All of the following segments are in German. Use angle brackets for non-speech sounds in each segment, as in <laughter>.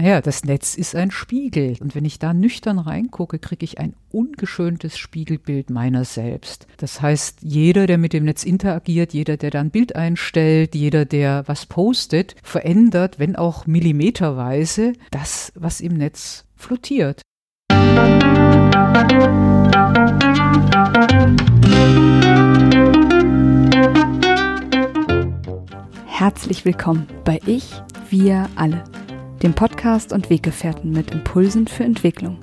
Naja, das Netz ist ein Spiegel und wenn ich da nüchtern reingucke, kriege ich ein ungeschöntes Spiegelbild meiner selbst. Das heißt, jeder, der mit dem Netz interagiert, jeder, der da ein Bild einstellt, jeder, der was postet, verändert, wenn auch millimeterweise, das, was im Netz flottiert. Herzlich willkommen bei Ich, wir alle dem Podcast und Weggefährten mit Impulsen für Entwicklung.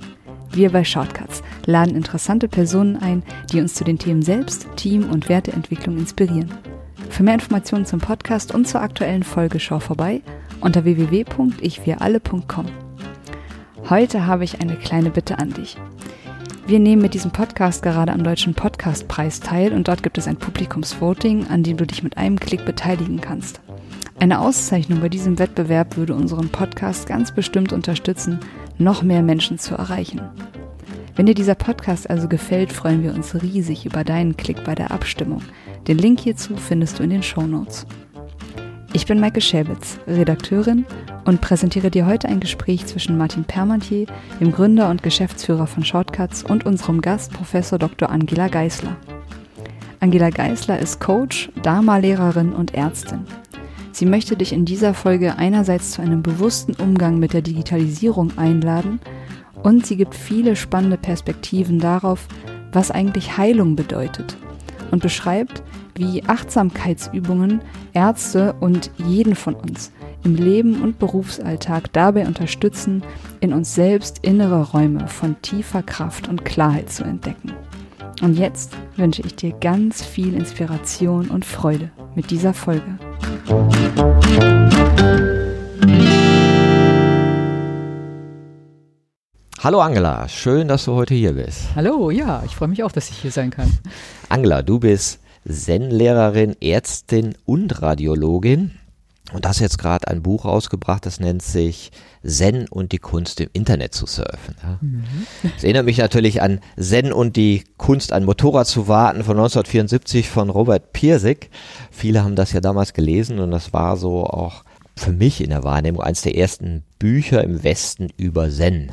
Wir bei Shortcuts laden interessante Personen ein, die uns zu den Themen Selbst, Team und Werteentwicklung inspirieren. Für mehr Informationen zum Podcast und zur aktuellen Folge schau vorbei unter www.ichwiralle.com. Heute habe ich eine kleine Bitte an dich. Wir nehmen mit diesem Podcast gerade am Deutschen Podcastpreis teil und dort gibt es ein Publikumsvoting, an dem du dich mit einem Klick beteiligen kannst. Eine Auszeichnung bei diesem Wettbewerb würde unseren Podcast ganz bestimmt unterstützen, noch mehr Menschen zu erreichen. Wenn dir dieser Podcast also gefällt, freuen wir uns riesig über deinen Klick bei der Abstimmung. Den Link hierzu findest du in den Show Notes. Ich bin Maike Schäbitz, Redakteurin und präsentiere dir heute ein Gespräch zwischen Martin Permantier, dem Gründer und Geschäftsführer von Shortcuts, und unserem Gast Professor Dr. Angela Geisler. Angela Geisler ist Coach, Dharma-Lehrerin und Ärztin. Sie möchte dich in dieser Folge einerseits zu einem bewussten Umgang mit der Digitalisierung einladen und sie gibt viele spannende Perspektiven darauf, was eigentlich Heilung bedeutet und beschreibt, wie Achtsamkeitsübungen Ärzte und jeden von uns im Leben und Berufsalltag dabei unterstützen, in uns selbst innere Räume von tiefer Kraft und Klarheit zu entdecken. Und jetzt wünsche ich dir ganz viel Inspiration und Freude mit dieser Folge. Hallo Angela, schön, dass du heute hier bist. Hallo, ja, ich freue mich auch, dass ich hier sein kann. Angela, du bist Zen-Lehrerin, Ärztin und Radiologin und hast jetzt gerade ein Buch rausgebracht, das nennt sich Zen und die Kunst im Internet zu surfen. Ja. Mhm. Das erinnert mich natürlich an Zen und die Kunst, ein Motorrad zu warten von 1974 von Robert Pirsig. Viele haben das ja damals gelesen und das war so auch für mich in der Wahrnehmung eines der ersten Bücher im Westen über Zen.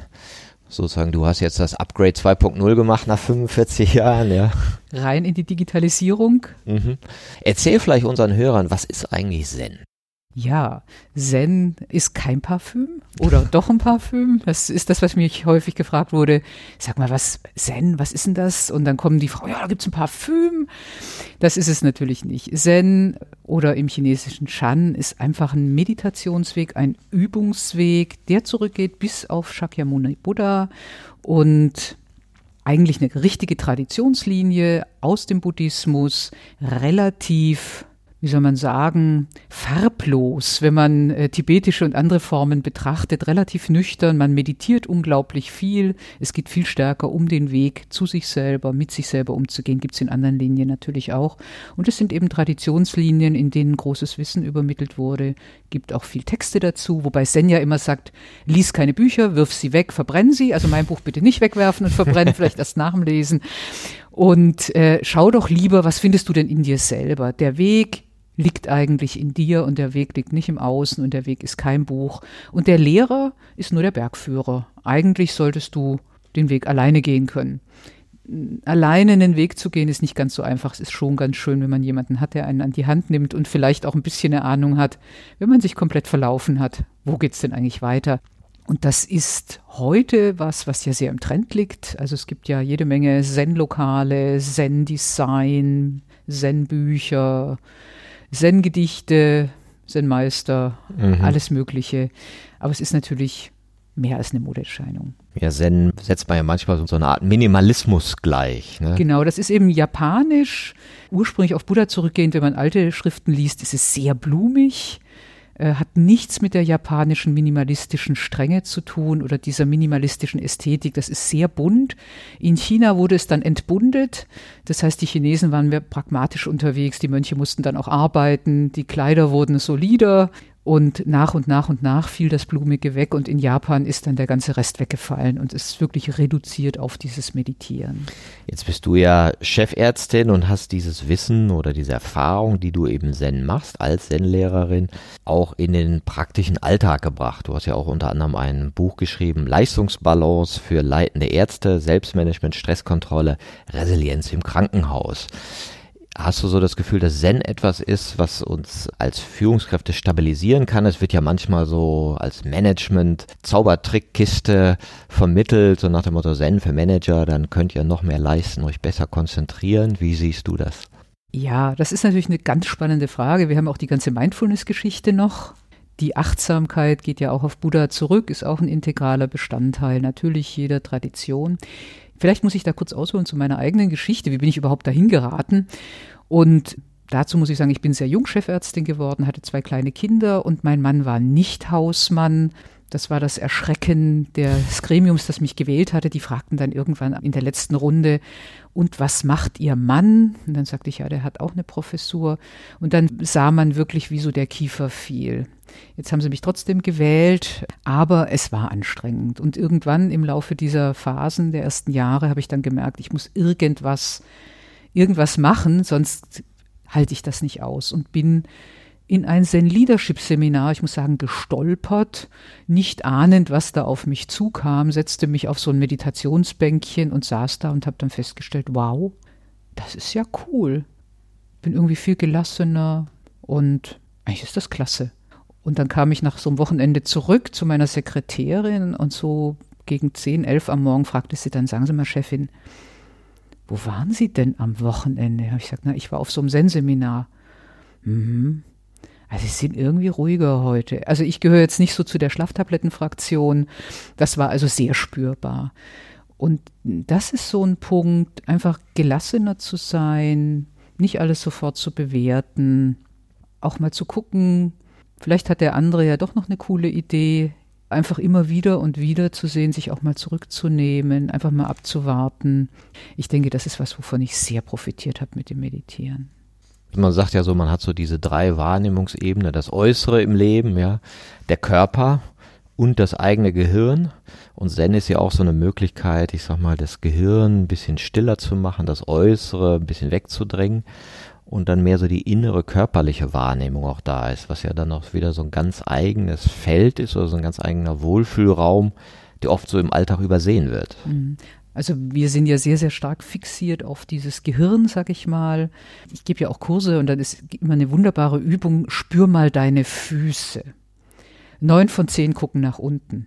Sozusagen, du hast jetzt das Upgrade 2.0 gemacht nach 45 Jahren, ja. Rein in die Digitalisierung. Mhm. Erzähl vielleicht unseren Hörern, was ist eigentlich Zen? Ja, Zen ist kein Parfüm oder <laughs> doch ein Parfüm. Das ist das, was mich häufig gefragt wurde. Sag mal, was, Zen, was ist denn das? Und dann kommen die Frauen, ja, da gibt's ein Parfüm. Das ist es natürlich nicht. Zen oder im chinesischen Shan ist einfach ein Meditationsweg, ein Übungsweg, der zurückgeht bis auf Shakyamuni Buddha und eigentlich eine richtige Traditionslinie aus dem Buddhismus, relativ wie soll man sagen, farblos, wenn man äh, tibetische und andere Formen betrachtet, relativ nüchtern. Man meditiert unglaublich viel. Es geht viel stärker um den Weg zu sich selber, mit sich selber umzugehen. Gibt es in anderen Linien natürlich auch. Und es sind eben Traditionslinien, in denen großes Wissen übermittelt wurde. Gibt auch viel Texte dazu, wobei Zen ja immer sagt, lies keine Bücher, wirf sie weg, verbrenn sie. Also mein Buch bitte nicht wegwerfen und verbrennen, <laughs> vielleicht erst nach dem Lesen. Und äh, schau doch lieber, was findest du denn in dir selber? Der Weg liegt eigentlich in dir und der Weg liegt nicht im Außen und der Weg ist kein Buch. Und der Lehrer ist nur der Bergführer. Eigentlich solltest du den Weg alleine gehen können. Alleine einen Weg zu gehen ist nicht ganz so einfach. Es ist schon ganz schön, wenn man jemanden hat, der einen an die Hand nimmt und vielleicht auch ein bisschen eine Ahnung hat, wenn man sich komplett verlaufen hat. Wo geht's denn eigentlich weiter? Und das ist heute was, was ja sehr im Trend liegt. Also es gibt ja jede Menge Zen-Lokale, Zen-Design, Zen-Bücher, Zen-Gedichte, Zen-Meister, mhm. alles Mögliche. Aber es ist natürlich mehr als eine Modeerscheinung. Ja, Zen setzt man ja manchmal so eine Art Minimalismus gleich. Ne? Genau, das ist eben japanisch. Ursprünglich auf Buddha zurückgehend, wenn man alte Schriften liest, ist es sehr blumig. Äh, hat nichts mit der japanischen minimalistischen Strenge zu tun oder dieser minimalistischen Ästhetik. Das ist sehr bunt. In China wurde es dann entbundet. Das heißt, die Chinesen waren mehr pragmatisch unterwegs. Die Mönche mussten dann auch arbeiten. Die Kleider wurden solider. Und nach und nach und nach fiel das Blumige weg und in Japan ist dann der ganze Rest weggefallen und ist wirklich reduziert auf dieses Meditieren. Jetzt bist du ja Chefärztin und hast dieses Wissen oder diese Erfahrung, die du eben Zen machst als Zen-Lehrerin, auch in den praktischen Alltag gebracht. Du hast ja auch unter anderem ein Buch geschrieben, Leistungsbalance für leitende Ärzte, Selbstmanagement, Stresskontrolle, Resilienz im Krankenhaus. Hast du so das Gefühl, dass Zen etwas ist, was uns als Führungskräfte stabilisieren kann? Es wird ja manchmal so als Management Zaubertrickkiste vermittelt, so nach dem Motto Zen für Manager, dann könnt ihr noch mehr leisten, euch besser konzentrieren. Wie siehst du das? Ja, das ist natürlich eine ganz spannende Frage. Wir haben auch die ganze Mindfulness-Geschichte noch. Die Achtsamkeit geht ja auch auf Buddha zurück, ist auch ein integraler Bestandteil natürlich jeder Tradition. Vielleicht muss ich da kurz ausholen zu meiner eigenen Geschichte. Wie bin ich überhaupt dahin geraten? Und dazu muss ich sagen, ich bin sehr jung Chefärztin geworden, hatte zwei kleine Kinder und mein Mann war nicht Hausmann. Das war das Erschrecken des Gremiums, das mich gewählt hatte. Die fragten dann irgendwann in der letzten Runde, und was macht Ihr Mann? Und dann sagte ich, ja, der hat auch eine Professur. Und dann sah man wirklich, wie so der Kiefer fiel. Jetzt haben sie mich trotzdem gewählt, aber es war anstrengend. Und irgendwann im Laufe dieser Phasen der ersten Jahre habe ich dann gemerkt, ich muss irgendwas, irgendwas machen, sonst halte ich das nicht aus und bin in ein Zen Leadership Seminar, ich muss sagen, gestolpert, nicht ahnend, was da auf mich zukam, setzte mich auf so ein Meditationsbänkchen und saß da und habe dann festgestellt, wow, das ist ja cool. Bin irgendwie viel gelassener und eigentlich ist das klasse. Und dann kam ich nach so einem Wochenende zurück zu meiner Sekretärin und so gegen 10, 11 am Morgen fragte sie dann, sagen Sie mal, Chefin, wo waren Sie denn am Wochenende? Habe ich gesagt, na, ich war auf so einem Zen-Seminar. Mhm. Also sie sind irgendwie ruhiger heute. Also ich gehöre jetzt nicht so zu der Schlaftablettenfraktion. Das war also sehr spürbar. Und das ist so ein Punkt, einfach gelassener zu sein, nicht alles sofort zu bewerten, auch mal zu gucken, Vielleicht hat der andere ja doch noch eine coole Idee. Einfach immer wieder und wieder zu sehen, sich auch mal zurückzunehmen, einfach mal abzuwarten. Ich denke, das ist was, wovon ich sehr profitiert habe mit dem Meditieren. Man sagt ja so, man hat so diese drei Wahrnehmungsebenen, das Äußere im Leben, ja, der Körper und das eigene Gehirn. Und Zen ist ja auch so eine Möglichkeit, ich sag mal, das Gehirn ein bisschen stiller zu machen, das Äußere ein bisschen wegzudrängen und dann mehr so die innere körperliche Wahrnehmung auch da ist, was ja dann auch wieder so ein ganz eigenes Feld ist oder so ein ganz eigener Wohlfühlraum, der oft so im Alltag übersehen wird. Also wir sind ja sehr, sehr stark fixiert auf dieses Gehirn, sag ich mal. Ich gebe ja auch Kurse und dann ist immer eine wunderbare Übung, spür mal deine Füße. Neun von zehn gucken nach unten.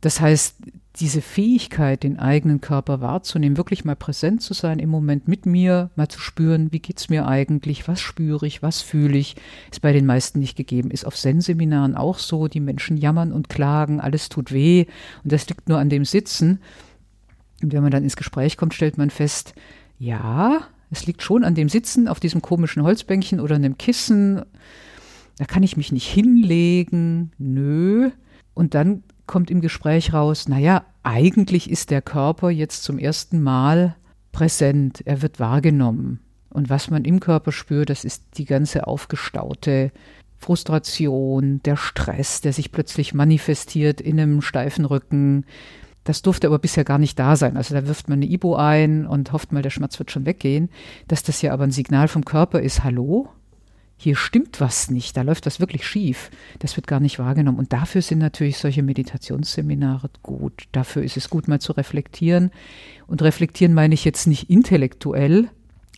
Das heißt, diese Fähigkeit, den eigenen Körper wahrzunehmen, wirklich mal präsent zu sein im Moment mit mir, mal zu spüren, wie geht's mir eigentlich, was spüre ich, was fühle ich, ist bei den meisten nicht gegeben. Ist auf Zen-Seminaren auch so, die Menschen jammern und klagen, alles tut weh und das liegt nur an dem Sitzen. Und wenn man dann ins Gespräch kommt, stellt man fest, ja, es liegt schon an dem Sitzen auf diesem komischen Holzbänkchen oder einem Kissen. Da kann ich mich nicht hinlegen. Nö. Und dann kommt im Gespräch raus, naja, eigentlich ist der Körper jetzt zum ersten Mal präsent, er wird wahrgenommen. Und was man im Körper spürt, das ist die ganze aufgestaute Frustration, der Stress, der sich plötzlich manifestiert in einem steifen Rücken. Das durfte aber bisher gar nicht da sein. Also da wirft man eine Ibo ein und hofft mal, der Schmerz wird schon weggehen. Dass das ja aber ein Signal vom Körper ist, hallo, hier stimmt was nicht, da läuft das wirklich schief. Das wird gar nicht wahrgenommen. Und dafür sind natürlich solche Meditationsseminare gut. Dafür ist es gut, mal zu reflektieren. Und reflektieren meine ich jetzt nicht intellektuell,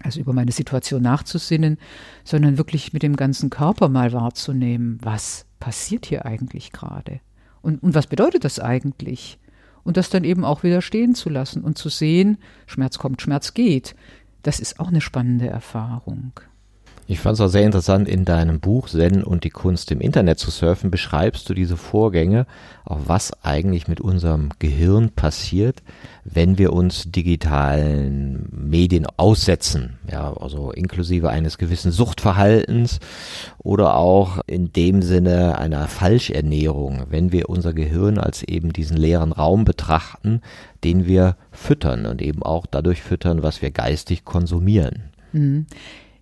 also über meine Situation nachzusinnen, sondern wirklich mit dem ganzen Körper mal wahrzunehmen, was passiert hier eigentlich gerade? Und, und was bedeutet das eigentlich? Und das dann eben auch wieder stehen zu lassen und zu sehen, Schmerz kommt, Schmerz geht. Das ist auch eine spannende Erfahrung. Ich fand es auch sehr interessant, in deinem Buch Zen und die Kunst im Internet zu surfen, beschreibst du diese Vorgänge, auch was eigentlich mit unserem Gehirn passiert, wenn wir uns digitalen Medien aussetzen, ja, also inklusive eines gewissen Suchtverhaltens oder auch in dem Sinne einer Falschernährung, wenn wir unser Gehirn als eben diesen leeren Raum betrachten, den wir füttern und eben auch dadurch füttern, was wir geistig konsumieren. Mhm.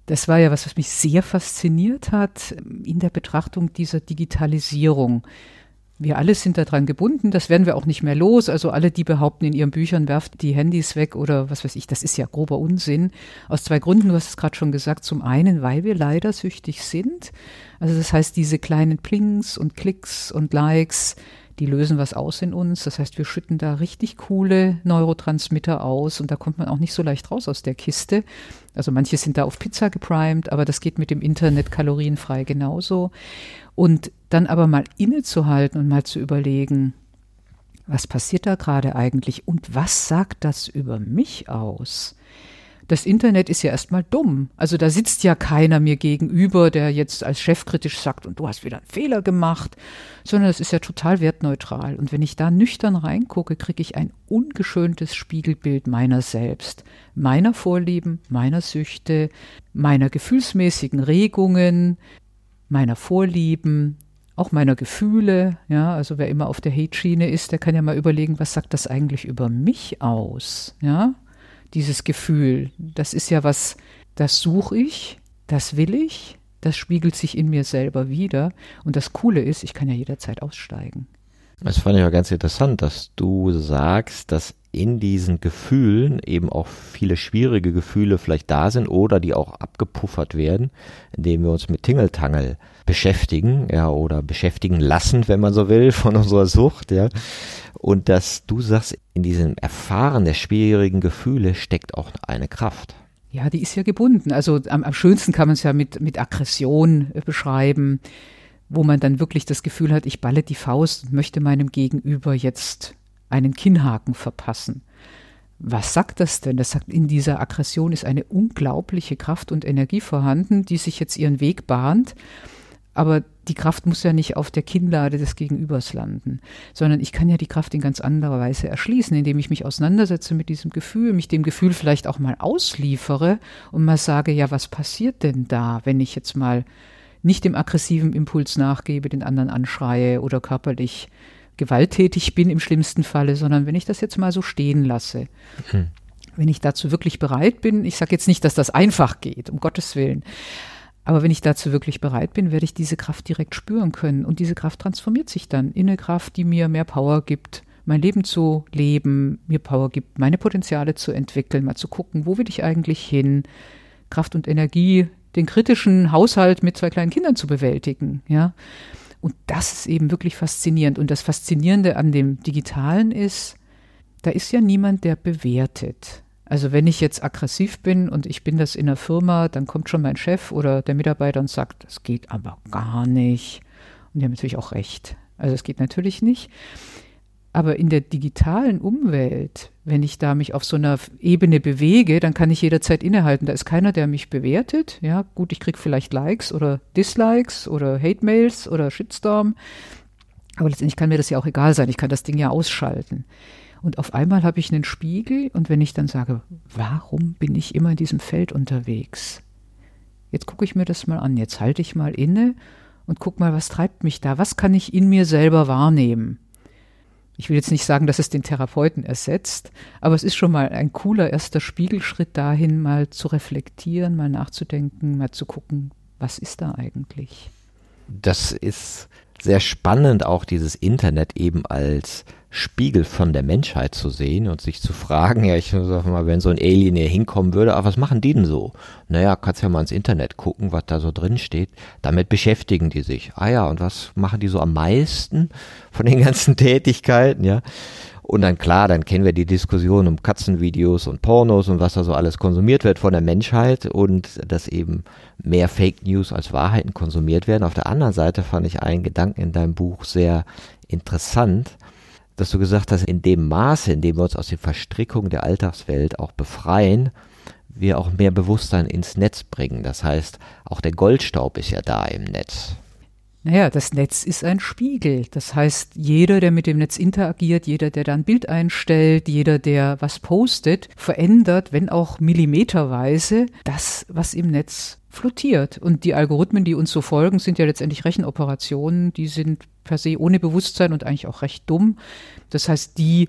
Das war ja was, was mich sehr fasziniert hat in der Betrachtung dieser Digitalisierung. Wir alle sind daran gebunden, das werden wir auch nicht mehr los. Also alle, die behaupten in ihren Büchern, werft die Handys weg oder was weiß ich, das ist ja grober Unsinn. Aus zwei Gründen, du hast es gerade schon gesagt. Zum einen, weil wir leider süchtig sind. Also das heißt, diese kleinen Plings und Klicks und Likes, die lösen was aus in uns. Das heißt, wir schütten da richtig coole Neurotransmitter aus und da kommt man auch nicht so leicht raus aus der Kiste. Also manche sind da auf Pizza geprimed, aber das geht mit dem Internet kalorienfrei genauso. Und dann aber mal innezuhalten und mal zu überlegen, was passiert da gerade eigentlich und was sagt das über mich aus? Das Internet ist ja erstmal dumm. Also da sitzt ja keiner mir gegenüber, der jetzt als Chef kritisch sagt, und du hast wieder einen Fehler gemacht, sondern es ist ja total wertneutral. Und wenn ich da nüchtern reingucke, kriege ich ein ungeschöntes Spiegelbild meiner selbst, meiner Vorlieben, meiner Süchte, meiner gefühlsmäßigen Regungen, meiner Vorlieben, auch meiner Gefühle, ja, also wer immer auf der Hate-Schiene ist, der kann ja mal überlegen, was sagt das eigentlich über mich aus, ja? Dieses Gefühl. Das ist ja was, das suche ich, das will ich, das spiegelt sich in mir selber wieder. Und das Coole ist, ich kann ja jederzeit aussteigen. Das fand ich auch ganz interessant, dass du sagst, dass in diesen Gefühlen eben auch viele schwierige Gefühle vielleicht da sind oder die auch abgepuffert werden, indem wir uns mit Tingeltangel beschäftigen, ja, oder beschäftigen lassen, wenn man so will, von unserer Sucht, ja. Und dass du sagst, in diesem Erfahren der schwierigen Gefühle steckt auch eine Kraft. Ja, die ist ja gebunden. Also am, am schönsten kann man es ja mit, mit Aggression äh, beschreiben, wo man dann wirklich das Gefühl hat, ich balle die Faust und möchte meinem Gegenüber jetzt einen Kinnhaken verpassen. Was sagt das denn? Das sagt, in dieser Aggression ist eine unglaubliche Kraft und Energie vorhanden, die sich jetzt ihren Weg bahnt. Aber die Kraft muss ja nicht auf der Kinnlade des Gegenübers landen, sondern ich kann ja die Kraft in ganz anderer Weise erschließen, indem ich mich auseinandersetze mit diesem Gefühl, mich dem Gefühl vielleicht auch mal ausliefere und mal sage, ja, was passiert denn da, wenn ich jetzt mal nicht dem aggressiven Impuls nachgebe, den anderen anschreie oder körperlich gewalttätig bin im schlimmsten Falle, sondern wenn ich das jetzt mal so stehen lasse. Hm. Wenn ich dazu wirklich bereit bin, ich sage jetzt nicht, dass das einfach geht, um Gottes Willen, aber wenn ich dazu wirklich bereit bin, werde ich diese Kraft direkt spüren können. Und diese Kraft transformiert sich dann in eine Kraft, die mir mehr Power gibt, mein Leben zu leben, mir Power gibt, meine Potenziale zu entwickeln, mal zu gucken, wo will ich eigentlich hin, Kraft und Energie, den kritischen Haushalt mit zwei kleinen Kindern zu bewältigen, ja. Und das ist eben wirklich faszinierend. Und das Faszinierende an dem Digitalen ist, da ist ja niemand, der bewertet. Also wenn ich jetzt aggressiv bin und ich bin das in der Firma, dann kommt schon mein Chef oder der Mitarbeiter und sagt, das geht aber gar nicht. Und die haben natürlich auch recht. Also es geht natürlich nicht. Aber in der digitalen Umwelt, wenn ich da mich auf so einer Ebene bewege, dann kann ich jederzeit innehalten. Da ist keiner, der mich bewertet. Ja, gut, ich kriege vielleicht Likes oder Dislikes oder Hate-Mails oder Shitstorm. Aber letztendlich kann mir das ja auch egal sein. Ich kann das Ding ja ausschalten. Und auf einmal habe ich einen Spiegel und wenn ich dann sage, warum bin ich immer in diesem Feld unterwegs? Jetzt gucke ich mir das mal an. Jetzt halte ich mal inne und guck mal, was treibt mich da? Was kann ich in mir selber wahrnehmen? ich will jetzt nicht sagen, dass es den Therapeuten ersetzt, aber es ist schon mal ein cooler erster Spiegelschritt dahin, mal zu reflektieren, mal nachzudenken, mal zu gucken, was ist da eigentlich? Das ist sehr spannend, auch dieses Internet eben als Spiegel von der Menschheit zu sehen und sich zu fragen, ja, ich sag mal, wenn so ein Alien hier hinkommen würde, ach, was machen die denn so? Naja, kannst ja mal ins Internet gucken, was da so drin steht. Damit beschäftigen die sich. Ah ja, und was machen die so am meisten von den ganzen <laughs> Tätigkeiten, ja? Und dann klar, dann kennen wir die Diskussion um Katzenvideos und Pornos und was da so alles konsumiert wird von der Menschheit und dass eben mehr Fake News als Wahrheiten konsumiert werden. Auf der anderen Seite fand ich einen Gedanken in deinem Buch sehr interessant dass du gesagt hast, in dem Maße, in dem wir uns aus den Verstrickungen der Alltagswelt auch befreien, wir auch mehr Bewusstsein ins Netz bringen. Das heißt, auch der Goldstaub ist ja da im Netz. Naja, das Netz ist ein Spiegel. Das heißt, jeder, der mit dem Netz interagiert, jeder, der da ein Bild einstellt, jeder, der was postet, verändert, wenn auch millimeterweise, das, was im Netz flottiert. Und die Algorithmen, die uns so folgen, sind ja letztendlich Rechenoperationen, die sind per se ohne Bewusstsein und eigentlich auch recht dumm. Das heißt, die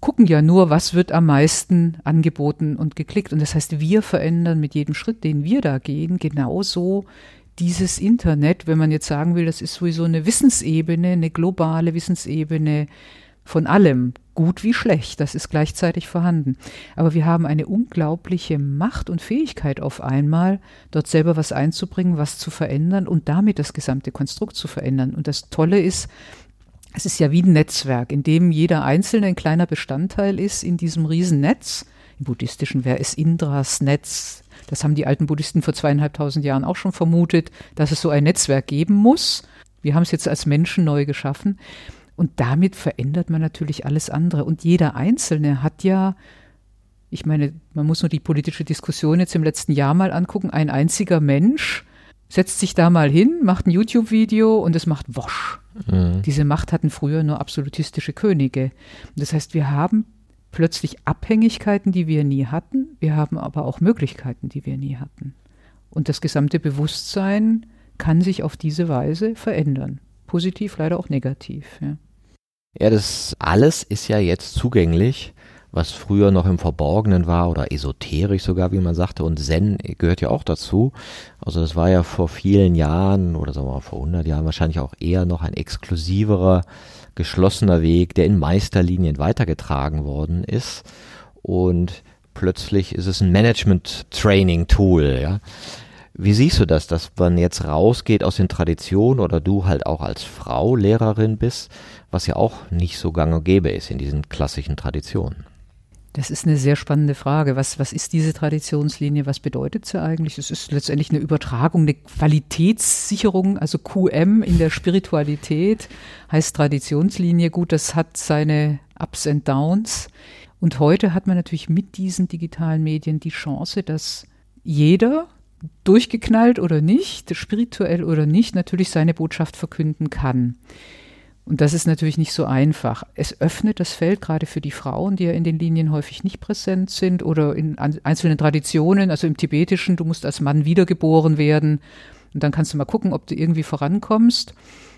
gucken ja nur, was wird am meisten angeboten und geklickt. Und das heißt, wir verändern mit jedem Schritt, den wir da gehen, genauso dieses Internet, wenn man jetzt sagen will, das ist sowieso eine Wissensebene, eine globale Wissensebene von allem, gut wie schlecht, das ist gleichzeitig vorhanden. Aber wir haben eine unglaubliche Macht und Fähigkeit auf einmal, dort selber was einzubringen, was zu verändern und damit das gesamte Konstrukt zu verändern. Und das Tolle ist, es ist ja wie ein Netzwerk, in dem jeder Einzelne ein kleiner Bestandteil ist in diesem Riesennetz. Im Buddhistischen wäre es Indras Netz. Das haben die alten Buddhisten vor zweieinhalbtausend Jahren auch schon vermutet, dass es so ein Netzwerk geben muss. Wir haben es jetzt als Menschen neu geschaffen. Und damit verändert man natürlich alles andere. Und jeder Einzelne hat ja, ich meine, man muss nur die politische Diskussion jetzt im letzten Jahr mal angucken, ein einziger Mensch setzt sich da mal hin, macht ein YouTube-Video und es macht Wosch. Mhm. Diese Macht hatten früher nur absolutistische Könige. Das heißt, wir haben plötzlich Abhängigkeiten, die wir nie hatten. Wir haben aber auch Möglichkeiten, die wir nie hatten. Und das gesamte Bewusstsein kann sich auf diese Weise verändern. Positiv, leider auch negativ. Ja, ja das alles ist ja jetzt zugänglich was früher noch im Verborgenen war oder esoterisch sogar, wie man sagte. Und Zen gehört ja auch dazu. Also das war ja vor vielen Jahren oder sagen wir mal vor 100 Jahren wahrscheinlich auch eher noch ein exklusiverer, geschlossener Weg, der in Meisterlinien weitergetragen worden ist. Und plötzlich ist es ein Management-Training-Tool, ja. Wie siehst du das, dass man jetzt rausgeht aus den Traditionen oder du halt auch als Frau Lehrerin bist, was ja auch nicht so gang und gäbe ist in diesen klassischen Traditionen? Das ist eine sehr spannende Frage. Was, was ist diese Traditionslinie? Was bedeutet sie eigentlich? Es ist letztendlich eine Übertragung, eine Qualitätssicherung, also QM in der Spiritualität heißt Traditionslinie. Gut, das hat seine Ups and Downs. Und heute hat man natürlich mit diesen digitalen Medien die Chance, dass jeder, durchgeknallt oder nicht, spirituell oder nicht, natürlich seine Botschaft verkünden kann. Und das ist natürlich nicht so einfach. Es öffnet das Feld gerade für die Frauen, die ja in den Linien häufig nicht präsent sind oder in einzelnen Traditionen, also im Tibetischen, du musst als Mann wiedergeboren werden und dann kannst du mal gucken, ob du irgendwie vorankommst.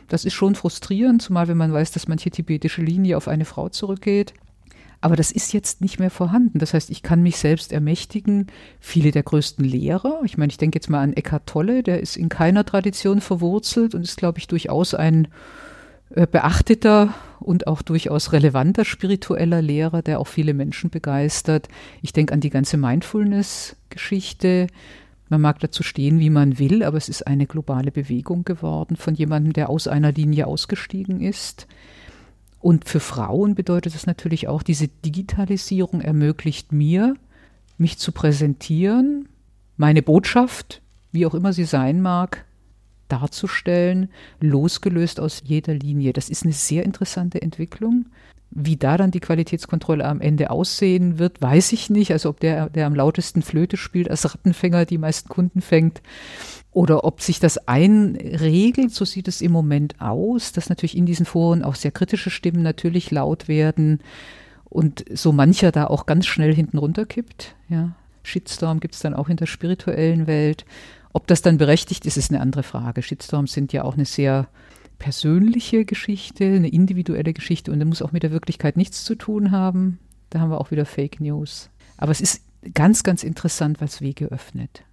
Das ist schon frustrierend, zumal wenn man weiß, dass manche tibetische Linie auf eine Frau zurückgeht. Aber das ist jetzt nicht mehr vorhanden. Das heißt, ich kann mich selbst ermächtigen. Viele der größten Lehrer, ich meine, ich denke jetzt mal an Eckhart Tolle, der ist in keiner Tradition verwurzelt und ist, glaube ich, durchaus ein beachteter und auch durchaus relevanter spiritueller Lehrer, der auch viele Menschen begeistert. Ich denke an die ganze Mindfulness-Geschichte. Man mag dazu stehen, wie man will, aber es ist eine globale Bewegung geworden von jemandem, der aus einer Linie ausgestiegen ist. Und für Frauen bedeutet es natürlich auch, diese Digitalisierung ermöglicht mir, mich zu präsentieren, meine Botschaft, wie auch immer sie sein mag, darzustellen, losgelöst aus jeder Linie. Das ist eine sehr interessante Entwicklung. Wie da dann die Qualitätskontrolle am Ende aussehen wird, weiß ich nicht. Also ob der, der am lautesten Flöte spielt, als Rattenfänger die meisten Kunden fängt, oder ob sich das einregelt, so sieht es im Moment aus, dass natürlich in diesen Foren auch sehr kritische Stimmen natürlich laut werden und so mancher da auch ganz schnell hinten runterkippt. Ja. Shitstorm gibt es dann auch in der spirituellen Welt. Ob das dann berechtigt ist, ist eine andere Frage. Shitstorms sind ja auch eine sehr persönliche Geschichte, eine individuelle Geschichte und das muss auch mit der Wirklichkeit nichts zu tun haben. Da haben wir auch wieder Fake News. Aber es ist ganz, ganz interessant, was Wege öffnet.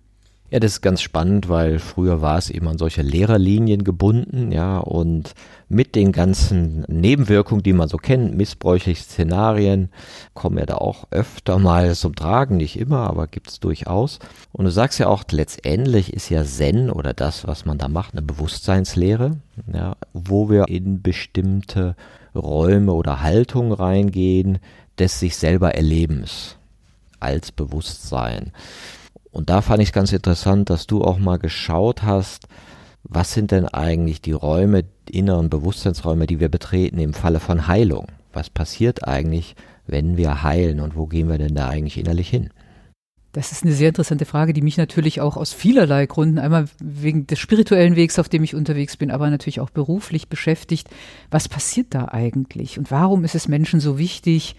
Ja, das ist ganz spannend, weil früher war es eben an solche Lehrerlinien gebunden, ja, und mit den ganzen Nebenwirkungen, die man so kennt, missbräuchliche Szenarien, kommen ja da auch öfter mal zum Tragen, nicht immer, aber gibt es durchaus. Und du sagst ja auch, letztendlich ist ja Zen oder das, was man da macht, eine Bewusstseinslehre, ja, wo wir in bestimmte Räume oder Haltungen reingehen, des sich selber Erlebens als Bewusstsein. Und da fand ich es ganz interessant, dass du auch mal geschaut hast, was sind denn eigentlich die Räume, inneren Bewusstseinsräume, die wir betreten im Falle von Heilung? Was passiert eigentlich, wenn wir heilen und wo gehen wir denn da eigentlich innerlich hin? Das ist eine sehr interessante Frage, die mich natürlich auch aus vielerlei Gründen, einmal wegen des spirituellen Wegs, auf dem ich unterwegs bin, aber natürlich auch beruflich beschäftigt. Was passiert da eigentlich? Und warum ist es Menschen so wichtig,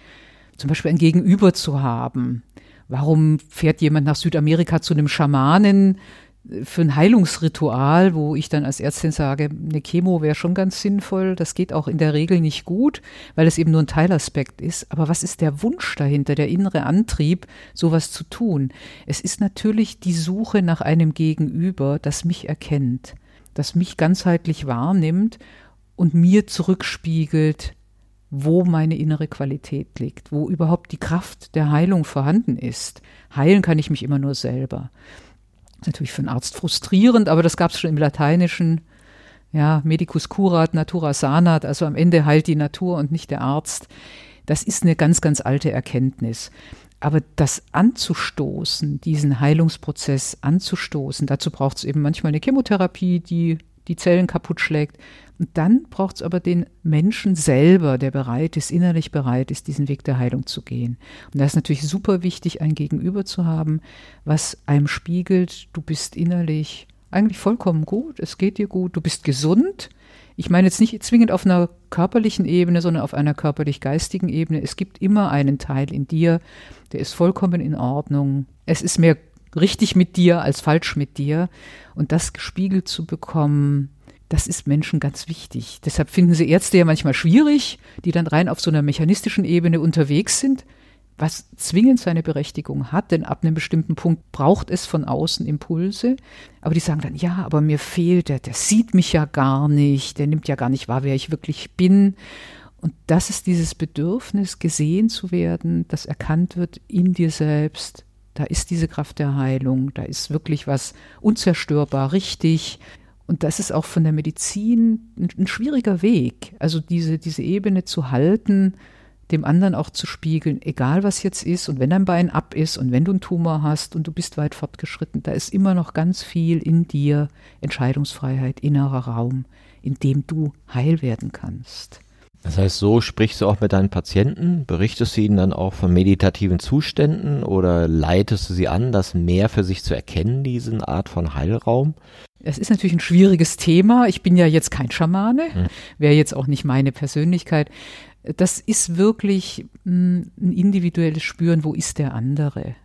zum Beispiel ein Gegenüber zu haben? Warum fährt jemand nach Südamerika zu einem Schamanen, für ein Heilungsritual, wo ich dann als Ärztin sage, eine Chemo wäre schon ganz sinnvoll. Das geht auch in der Regel nicht gut, weil es eben nur ein Teilaspekt ist. Aber was ist der Wunsch dahinter, der innere Antrieb, sowas zu tun? Es ist natürlich die Suche nach einem Gegenüber, das mich erkennt, das mich ganzheitlich wahrnimmt und mir zurückspiegelt, wo meine innere Qualität liegt, wo überhaupt die Kraft der Heilung vorhanden ist. Heilen kann ich mich immer nur selber. Das ist natürlich für einen Arzt frustrierend, aber das gab es schon im Lateinischen. Ja, medicus curat, natura sanat, also am Ende heilt die Natur und nicht der Arzt. Das ist eine ganz, ganz alte Erkenntnis. Aber das anzustoßen, diesen Heilungsprozess anzustoßen, dazu braucht es eben manchmal eine Chemotherapie, die die Zellen kaputt schlägt. Und dann braucht es aber den Menschen selber, der bereit ist, innerlich bereit ist, diesen Weg der Heilung zu gehen. Und da ist natürlich super wichtig, ein Gegenüber zu haben, was einem spiegelt, du bist innerlich eigentlich vollkommen gut, es geht dir gut, du bist gesund. Ich meine jetzt nicht zwingend auf einer körperlichen Ebene, sondern auf einer körperlich-geistigen Ebene. Es gibt immer einen Teil in dir, der ist vollkommen in Ordnung. Es ist mehr richtig mit dir als falsch mit dir. Und das gespiegelt zu bekommen, das ist Menschen ganz wichtig. Deshalb finden sie Ärzte ja manchmal schwierig, die dann rein auf so einer mechanistischen Ebene unterwegs sind, was zwingend seine Berechtigung hat, denn ab einem bestimmten Punkt braucht es von außen Impulse. Aber die sagen dann, ja, aber mir fehlt, der, der sieht mich ja gar nicht, der nimmt ja gar nicht wahr, wer ich wirklich bin. Und das ist dieses Bedürfnis, gesehen zu werden, das erkannt wird in dir selbst, da ist diese Kraft der Heilung, da ist wirklich was unzerstörbar richtig. Und das ist auch von der Medizin ein, ein, schwieriger Weg. Also diese, diese Ebene zu halten, dem anderen auch zu spiegeln, egal was jetzt ist und wenn dein Bein ab ist und wenn du einen Tumor hast und du bist weit fortgeschritten, da ist immer noch ganz viel in dir, Entscheidungsfreiheit, innerer Raum, in dem du heil werden kannst. Das heißt, so sprichst du auch mit deinen Patienten, berichtest du ihnen dann auch von meditativen Zuständen oder leitest du sie an, das mehr für sich zu erkennen, diese Art von Heilraum? Es ist natürlich ein schwieriges Thema. Ich bin ja jetzt kein Schamane, hm. wäre jetzt auch nicht meine Persönlichkeit. Das ist wirklich hm, ein individuelles Spüren, wo ist der andere?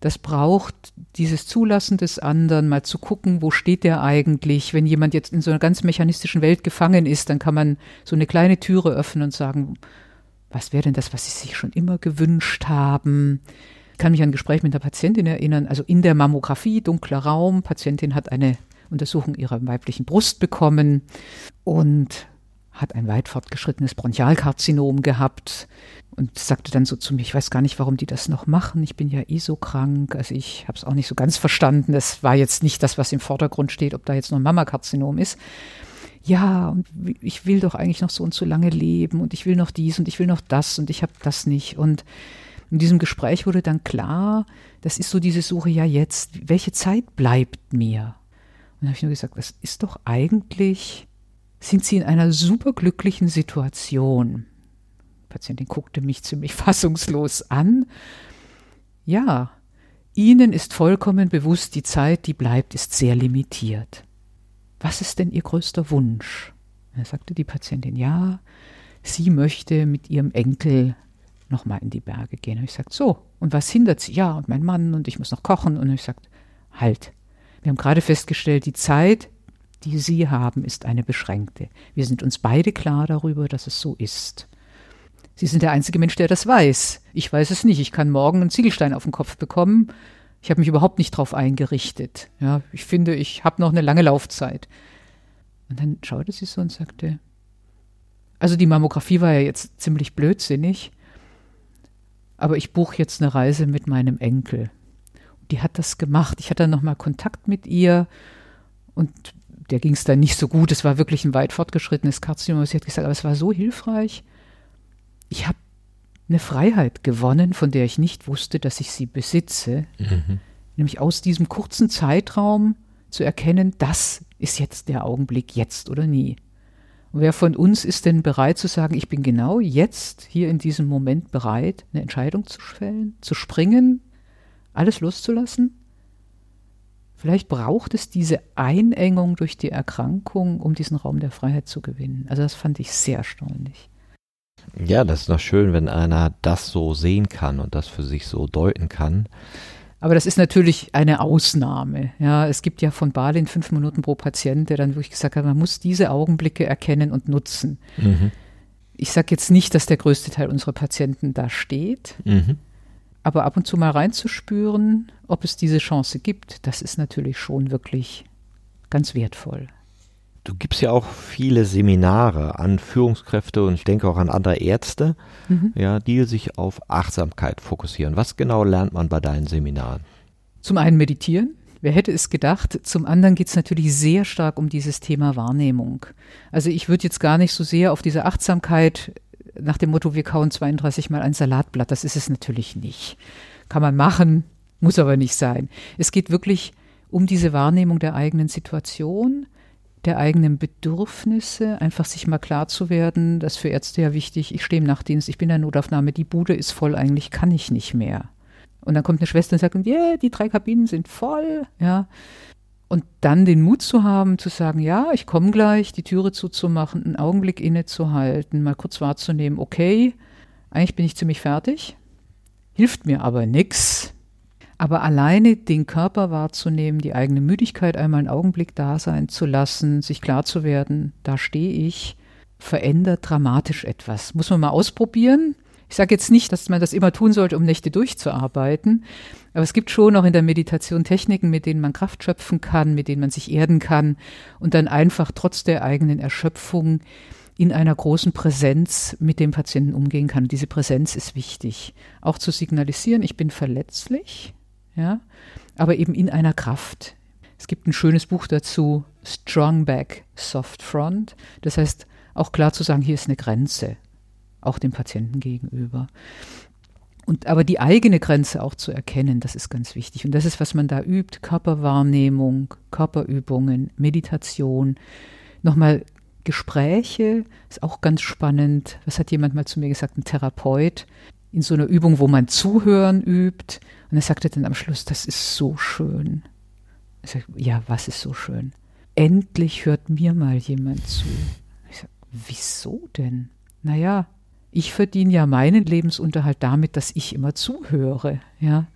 das braucht dieses Zulassen des anderen, mal zu gucken, wo steht der eigentlich. Wenn jemand jetzt in so einer ganz mechanistischen Welt gefangen ist, dann kann man so eine kleine Türe öffnen und sagen, was wäre denn das, was Sie sich schon immer gewünscht haben? Ich kann mich an ein Gespräch mit einer Patientin erinnern, also in der Mammographie, dunkler Raum, Patientin hat eine Untersuchung ihrer weiblichen Brust bekommen und hat ein weit fortgeschrittenes Bronchialkarzinom gehabt und sagte dann so zu mir, ich weiß gar nicht, warum die das noch machen. Ich bin ja eh so krank. Also ich habe es auch nicht so ganz verstanden. Das war jetzt nicht das, was im Vordergrund steht, ob da jetzt noch ein Mammakarzinom ist. Ja, und ich will doch eigentlich noch so und so lange leben und ich will noch dies und ich will noch das und ich habe das nicht. Und in diesem Gespräch wurde dann klar, das ist so diese Suche, ja jetzt, welche Zeit bleibt mir? Dann habe ich nur gesagt, das ist doch eigentlich sind sie in einer superglücklichen Situation. Die Patientin guckte mich ziemlich <laughs> fassungslos an. Ja, Ihnen ist vollkommen bewusst, die Zeit, die bleibt, ist sehr limitiert. Was ist denn Ihr größter Wunsch? Da sagte die Patientin, ja, sie möchte mit ihrem Enkel nochmal in die Berge gehen. Und ich sagte, so, und was hindert sie? Ja, und mein Mann und ich muss noch kochen. Und ich sagte, halt, wir haben gerade festgestellt, die Zeit, die Sie haben, ist eine beschränkte. Wir sind uns beide klar darüber, dass es so ist. Sie sind der einzige Mensch, der das weiß. Ich weiß es nicht. Ich kann morgen einen Ziegelstein auf den Kopf bekommen. Ich habe mich überhaupt nicht darauf eingerichtet. Ja, ich finde, ich habe noch eine lange Laufzeit. Und dann schaute sie so und sagte, also die Mammographie war ja jetzt ziemlich blödsinnig, aber ich buche jetzt eine Reise mit meinem Enkel. Die hat das gemacht. Ich hatte dann nochmal Kontakt mit ihr und der ging es dann nicht so gut. Es war wirklich ein weit fortgeschrittenes Karzinom. Sie hat gesagt, aber es war so hilfreich. Ich habe eine Freiheit gewonnen, von der ich nicht wusste, dass ich sie besitze. Mhm. Nämlich aus diesem kurzen Zeitraum zu erkennen, das ist jetzt der Augenblick, jetzt oder nie. Und wer von uns ist denn bereit zu sagen, ich bin genau jetzt, hier in diesem Moment bereit, eine Entscheidung zu fällen, zu springen, alles loszulassen? Vielleicht braucht es diese Einengung durch die Erkrankung, um diesen Raum der Freiheit zu gewinnen. Also das fand ich sehr erstaunlich. Ja, das ist noch schön, wenn einer das so sehen kann und das für sich so deuten kann. Aber das ist natürlich eine Ausnahme. Ja, es gibt ja von Balin fünf Minuten pro Patient, der dann wirklich gesagt hat, man muss diese Augenblicke erkennen und nutzen. Mhm. Ich sage jetzt nicht, dass der größte Teil unserer Patienten da steht, mhm. Aber ab und zu mal reinzuspüren, ob es diese Chance gibt, das ist natürlich schon wirklich ganz wertvoll. Du gibst ja auch viele Seminare an Führungskräfte und ich denke auch an andere Ärzte, mhm. ja, die sich auf Achtsamkeit fokussieren. Was genau lernt man bei deinen Seminaren? Zum einen meditieren. Wer hätte es gedacht? Zum anderen geht es natürlich sehr stark um dieses Thema Wahrnehmung. Also ich würde jetzt gar nicht so sehr auf diese Achtsamkeit nach dem Motto, wir kauen 32 mal ein Salatblatt. Das ist es natürlich nicht. Kann man machen, muss aber nicht sein. Es geht wirklich um diese Wahrnehmung der eigenen Situation, der eigenen Bedürfnisse, einfach sich mal klar zu werden, das ist für Ärzte ja wichtig, ich stehe im Nachtdienst, ich bin in der Notaufnahme, die Bude ist voll, eigentlich kann ich nicht mehr. Und dann kommt eine Schwester und sagt, yeah, die drei Kabinen sind voll, ja. Und dann den Mut zu haben, zu sagen, ja, ich komme gleich, die Türe zuzumachen, einen Augenblick innezuhalten, mal kurz wahrzunehmen, okay, eigentlich bin ich ziemlich fertig, hilft mir aber nichts, aber alleine den Körper wahrzunehmen, die eigene Müdigkeit einmal einen Augenblick da sein zu lassen, sich klar zu werden, da stehe ich, verändert dramatisch etwas. Muss man mal ausprobieren. Ich sage jetzt nicht, dass man das immer tun sollte, um Nächte durchzuarbeiten, aber es gibt schon auch in der Meditation Techniken, mit denen man Kraft schöpfen kann, mit denen man sich erden kann und dann einfach trotz der eigenen Erschöpfung in einer großen Präsenz mit dem Patienten umgehen kann. Diese Präsenz ist wichtig. Auch zu signalisieren, ich bin verletzlich, ja, aber eben in einer Kraft. Es gibt ein schönes Buch dazu, Strong Back, Soft Front. Das heißt, auch klar zu sagen, hier ist eine Grenze, auch dem Patienten gegenüber. Und aber die eigene Grenze auch zu erkennen, das ist ganz wichtig. Und das ist, was man da übt: Körperwahrnehmung, Körperübungen, Meditation. Nochmal Gespräche, ist auch ganz spannend. Was hat jemand mal zu mir gesagt? Ein Therapeut in so einer Übung, wo man Zuhören übt und er sagte dann am Schluss, das ist so schön. Ich sage, ja, was ist so schön? Endlich hört mir mal jemand zu. Ich sage, wieso denn? Naja, ich verdiene ja meinen Lebensunterhalt damit, dass ich immer zuhöre, ja.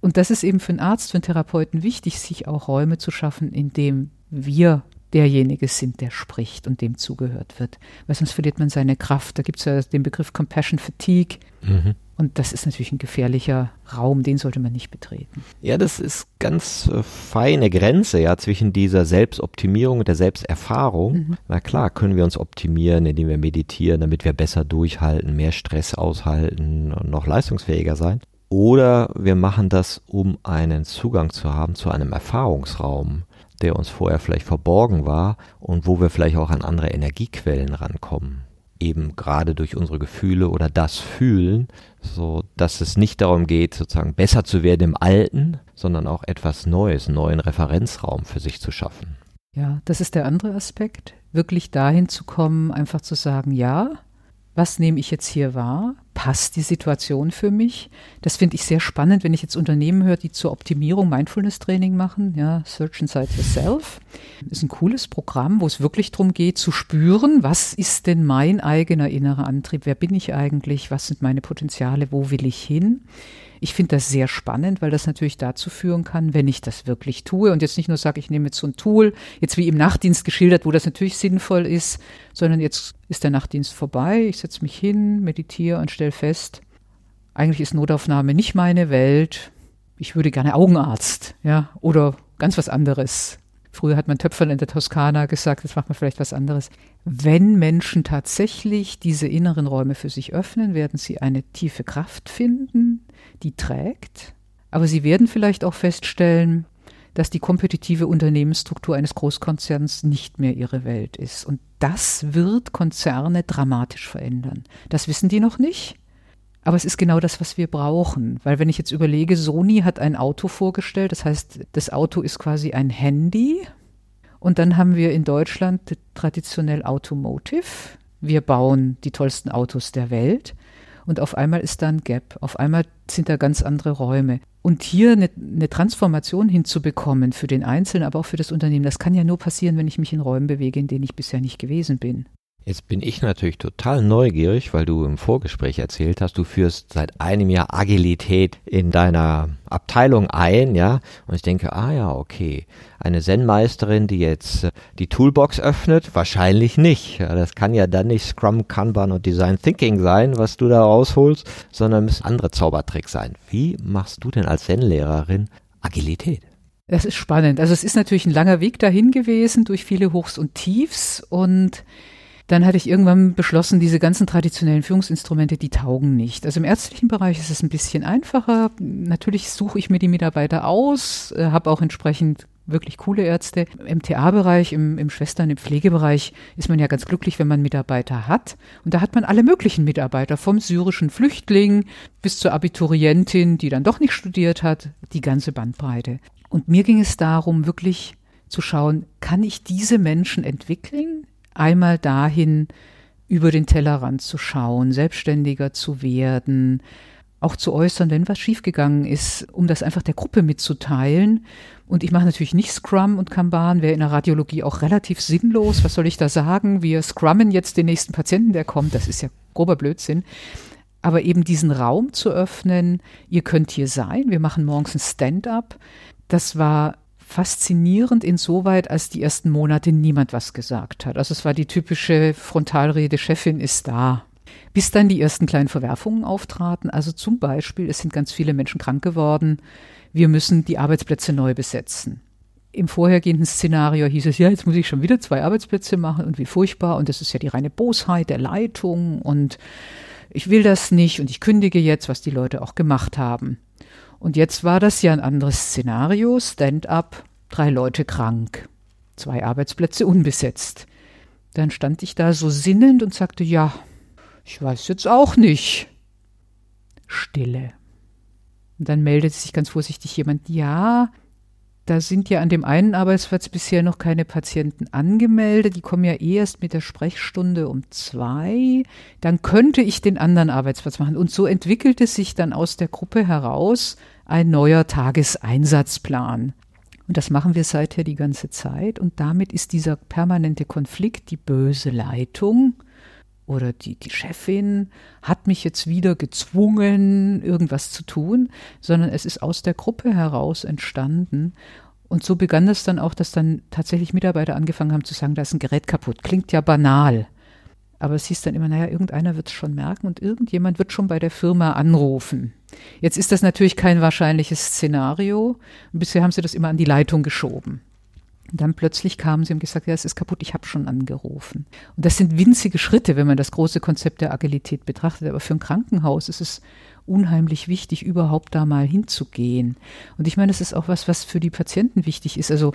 Und das ist eben für einen Arzt, für einen Therapeuten wichtig, sich auch Räume zu schaffen, in dem wir derjenige sind, der spricht und dem zugehört wird. Weil sonst verliert man seine Kraft. Da gibt es ja den Begriff Compassion Fatigue. Mhm. Und das ist natürlich ein gefährlicher Raum, den sollte man nicht betreten. Ja, das ist ganz äh, feine Grenze ja zwischen dieser Selbstoptimierung und der Selbsterfahrung. Mhm. Na klar, können wir uns optimieren, indem wir meditieren, damit wir besser durchhalten, mehr Stress aushalten und noch leistungsfähiger sein. Oder wir machen das, um einen Zugang zu haben zu einem Erfahrungsraum, der uns vorher vielleicht verborgen war und wo wir vielleicht auch an andere Energiequellen rankommen eben gerade durch unsere Gefühle oder das Fühlen, so dass es nicht darum geht, sozusagen besser zu werden im Alten, sondern auch etwas Neues, einen neuen Referenzraum für sich zu schaffen. Ja, das ist der andere Aspekt, wirklich dahin zu kommen, einfach zu sagen, ja, was nehme ich jetzt hier wahr? Passt die Situation für mich? Das finde ich sehr spannend, wenn ich jetzt Unternehmen höre, die zur Optimierung Mindfulness-Training machen. Ja, Search Inside Yourself ist ein cooles Programm, wo es wirklich darum geht, zu spüren, was ist denn mein eigener innerer Antrieb? Wer bin ich eigentlich? Was sind meine Potenziale? Wo will ich hin? Ich finde das sehr spannend, weil das natürlich dazu führen kann, wenn ich das wirklich tue und jetzt nicht nur sage, ich nehme jetzt so ein Tool, jetzt wie im Nachtdienst geschildert, wo das natürlich sinnvoll ist, sondern jetzt ist der Nachtdienst vorbei, ich setze mich hin, meditiere und stelle fest, eigentlich ist Notaufnahme nicht meine Welt. Ich würde gerne Augenarzt, ja, oder ganz was anderes. Früher hat man Töpfern in der Toskana gesagt, jetzt macht man vielleicht was anderes. Wenn Menschen tatsächlich diese inneren Räume für sich öffnen, werden sie eine tiefe Kraft finden, die trägt. Aber sie werden vielleicht auch feststellen, dass die kompetitive Unternehmensstruktur eines Großkonzerns nicht mehr ihre Welt ist. Und das wird Konzerne dramatisch verändern. Das wissen die noch nicht. Aber es ist genau das, was wir brauchen. Weil wenn ich jetzt überlege, Sony hat ein Auto vorgestellt, das heißt, das Auto ist quasi ein Handy. Und dann haben wir in Deutschland traditionell Automotive. Wir bauen die tollsten Autos der Welt. Und auf einmal ist da ein Gap. Auf einmal sind da ganz andere Räume. Und hier eine, eine, Transformation hinzubekommen für den Einzelnen, aber auch für das Unternehmen, das kann ja nur passieren, wenn ich mich in Räumen bewege, in denen ich bisher nicht gewesen bin. Jetzt bin ich natürlich total neugierig, weil du im Vorgespräch erzählt hast, du führst seit einem Jahr Agilität in deiner Abteilung ein, ja. Und ich denke, ah ja, okay. Eine Zen-Meisterin, die jetzt äh, die Toolbox öffnet, wahrscheinlich nicht. Das kann ja dann nicht Scrum, Kanban und Design Thinking sein, was du da rausholst, sondern müssen andere Zaubertricks sein. Wie machst du denn als Zen-Lehrerin Agilität? Das ist spannend. Also es ist natürlich ein langer Weg dahin gewesen durch viele Hochs und Tiefs und dann hatte ich irgendwann beschlossen, diese ganzen traditionellen Führungsinstrumente, die taugen nicht. Also im ärztlichen Bereich ist es ein bisschen einfacher. Natürlich suche ich mir die Mitarbeiter aus, äh, habe auch entsprechend wirklich coole Ärzte. Im TA-Bereich, im, im Schwestern-, im Pflegebereich ist man ja ganz glücklich, wenn man Mitarbeiter hat. Und da hat man alle möglichen Mitarbeiter, vom syrischen Flüchtling bis zur Abiturientin, die dann doch nicht studiert hat, die ganze Bandbreite. Und mir ging es darum, wirklich zu schauen, kann ich diese Menschen entwickeln? Einmal dahin, über den Tellerrand zu schauen, selbstständiger zu werden, auch zu äußern, wenn was schiefgegangen ist, um das einfach der Gruppe mitzuteilen. Und ich mache natürlich nicht Scrum und Kanban, wäre in der Radiologie auch relativ sinnlos. Was soll ich da sagen? Wir scrummen jetzt den nächsten Patienten, der kommt. Das ist ja grober Blödsinn. Aber eben diesen Raum zu öffnen, ihr könnt hier sein, wir machen morgens ein Stand-up. Das war faszinierend insoweit, als die ersten Monate niemand was gesagt hat. Also es war die typische Frontalrede, Chefin ist da. Bis dann die ersten kleinen Verwerfungen auftraten. Also zum Beispiel, es sind ganz viele Menschen krank geworden. Wir müssen die Arbeitsplätze neu besetzen. Im vorhergehenden Szenario hieß es, ja, jetzt muss ich schon wieder zwei Arbeitsplätze machen und wie furchtbar. Und das ist ja die reine Bosheit der Leitung und ich will das nicht und ich kündige jetzt, was die Leute auch gemacht haben. Und jetzt war das ja ein anderes Szenario, Stand-up, drei Leute krank, zwei Arbeitsplätze unbesetzt. Dann stand ich da so sinnend und sagte, ja, ich weiß jetzt auch nicht. Stille. Und dann meldete sich ganz vorsichtig jemand, ja, da sind ja an dem einen Arbeitsplatz bisher noch keine Patienten angemeldet. Die kommen ja eh erst mit der Sprechstunde um zwei. Dann könnte ich den anderen Arbeitsplatz machen. Und so entwickelte sich dann aus der Gruppe heraus ein neuer Tageseinsatzplan. Und das machen wir seither die ganze Zeit. Und damit ist dieser permanente Konflikt, die böse Leitung oder die, die Chefin hat mich jetzt wieder gezwungen, irgendwas zu tun, sondern es ist aus der Gruppe heraus entstanden. Und so begann es dann auch, dass dann tatsächlich Mitarbeiter angefangen haben zu sagen, da ist ein Gerät kaputt. Klingt ja banal. Aber es hieß dann immer, naja, irgendeiner wird es schon merken und irgendjemand wird schon bei der Firma anrufen. Jetzt ist das natürlich kein wahrscheinliches Szenario. Bisher haben sie das immer an die Leitung geschoben. Und dann plötzlich kamen sie und gesagt, ja, es ist kaputt, ich habe schon angerufen. Und das sind winzige Schritte, wenn man das große Konzept der Agilität betrachtet. Aber für ein Krankenhaus ist es unheimlich wichtig, überhaupt da mal hinzugehen. Und ich meine, das ist auch was, was für die Patienten wichtig ist. Also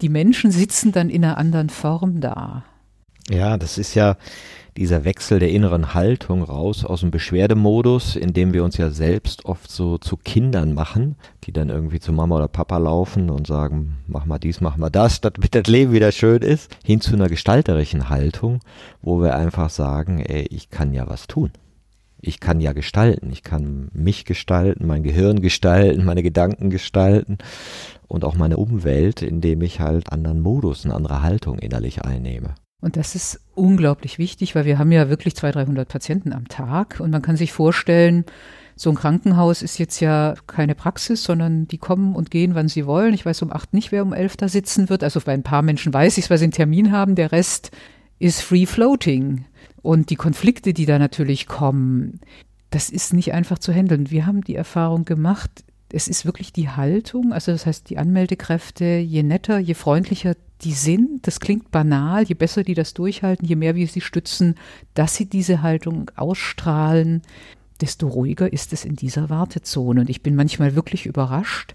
die Menschen sitzen dann in einer anderen Form da. Ja, das ist ja dieser Wechsel der inneren Haltung raus aus dem Beschwerdemodus, in dem wir uns ja selbst oft so zu Kindern machen, die dann irgendwie zu Mama oder Papa laufen und sagen, mach mal dies, mach mal das, damit das Leben wieder schön ist, hin zu einer gestalterischen Haltung, wo wir einfach sagen, ey, ich kann ja was tun. Ich kann ja gestalten, ich kann mich gestalten, mein Gehirn gestalten, meine Gedanken gestalten und auch meine Umwelt, indem ich halt anderen Modus, eine andere Haltung innerlich einnehme. Und das ist unglaublich wichtig, weil wir haben ja wirklich 200, 300 Patienten am Tag und man kann sich vorstellen, so ein Krankenhaus ist jetzt ja keine Praxis, sondern die kommen und gehen, wann sie wollen. Ich weiß um acht nicht, wer um elf da sitzen wird. Also bei ein paar Menschen weiß ich es, weil sie einen Termin haben. Der Rest ist free floating. Und die Konflikte, die da natürlich kommen, das ist nicht einfach zu handeln. Wir haben die Erfahrung gemacht, es ist wirklich die Haltung, also das heißt die Anmeldekräfte, je netter, je freundlicher die sind, das klingt banal, je besser die das durchhalten, je mehr wir sie stützen, dass sie diese Haltung ausstrahlen, desto ruhiger ist es in dieser Wartezone. Und ich bin manchmal wirklich überrascht.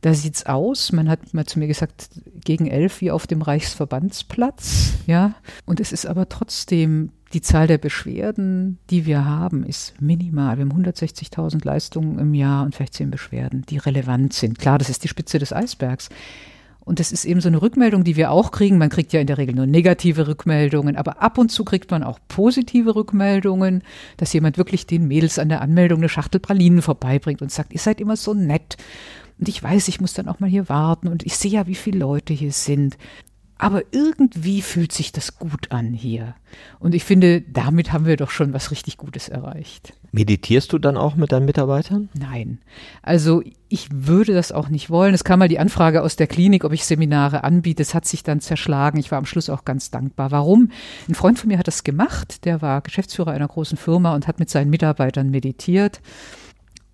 Da sieht's aus. Man hat mal zu mir gesagt, gegen elf wie auf dem Reichsverbandsplatz, ja. Und es ist aber trotzdem die Zahl der Beschwerden, die wir haben, ist minimal. Wir haben 160.000 Leistungen im Jahr und vielleicht zehn Beschwerden, die relevant sind. Klar, das ist die Spitze des Eisbergs. Und das ist eben so eine Rückmeldung, die wir auch kriegen. Man kriegt ja in der Regel nur negative Rückmeldungen, aber ab und zu kriegt man auch positive Rückmeldungen, dass jemand wirklich den Mädels an der Anmeldung eine Schachtel Pralinen vorbeibringt und sagt, ihr seid immer so nett. Und ich weiß, ich muss dann auch mal hier warten und ich sehe ja, wie viele Leute hier sind. Aber irgendwie fühlt sich das gut an hier. Und ich finde, damit haben wir doch schon was richtig Gutes erreicht. Meditierst du dann auch mit deinen Mitarbeitern? Nein. Also ich würde das auch nicht wollen. Es kam mal die Anfrage aus der Klinik, ob ich Seminare anbiete. Es hat sich dann zerschlagen. Ich war am Schluss auch ganz dankbar. Warum? Ein Freund von mir hat das gemacht. Der war Geschäftsführer einer großen Firma und hat mit seinen Mitarbeitern meditiert.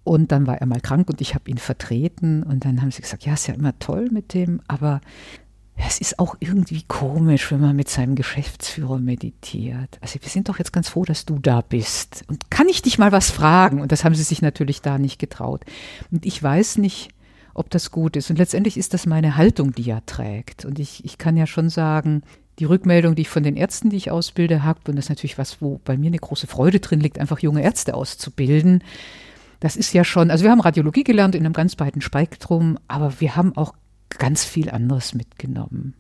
Und dann war er mal krank und ich habe ihn vertreten. Und dann haben sie gesagt, ja, ist ja immer toll mit dem, aber es ist auch irgendwie komisch, wenn man mit seinem Geschäftsführer meditiert. Also wir sind doch jetzt ganz froh, dass du da bist. Und kann ich dich mal was fragen? Und das haben sie sich natürlich da nicht getraut. Und ich weiß nicht, ob das gut ist. Und letztendlich ist das meine Haltung, die er trägt. Und ich, ich kann ja schon sagen, die Rückmeldung, die ich von den Ärzten, die ich ausbilde, habe, und das ist natürlich was, wo bei mir eine große Freude drin liegt, einfach junge Ärzte auszubilden. Das ist ja schon, also wir haben Radiologie gelernt in einem ganz breiten Spektrum, aber wir haben auch ganz viel anderes mitgenommen,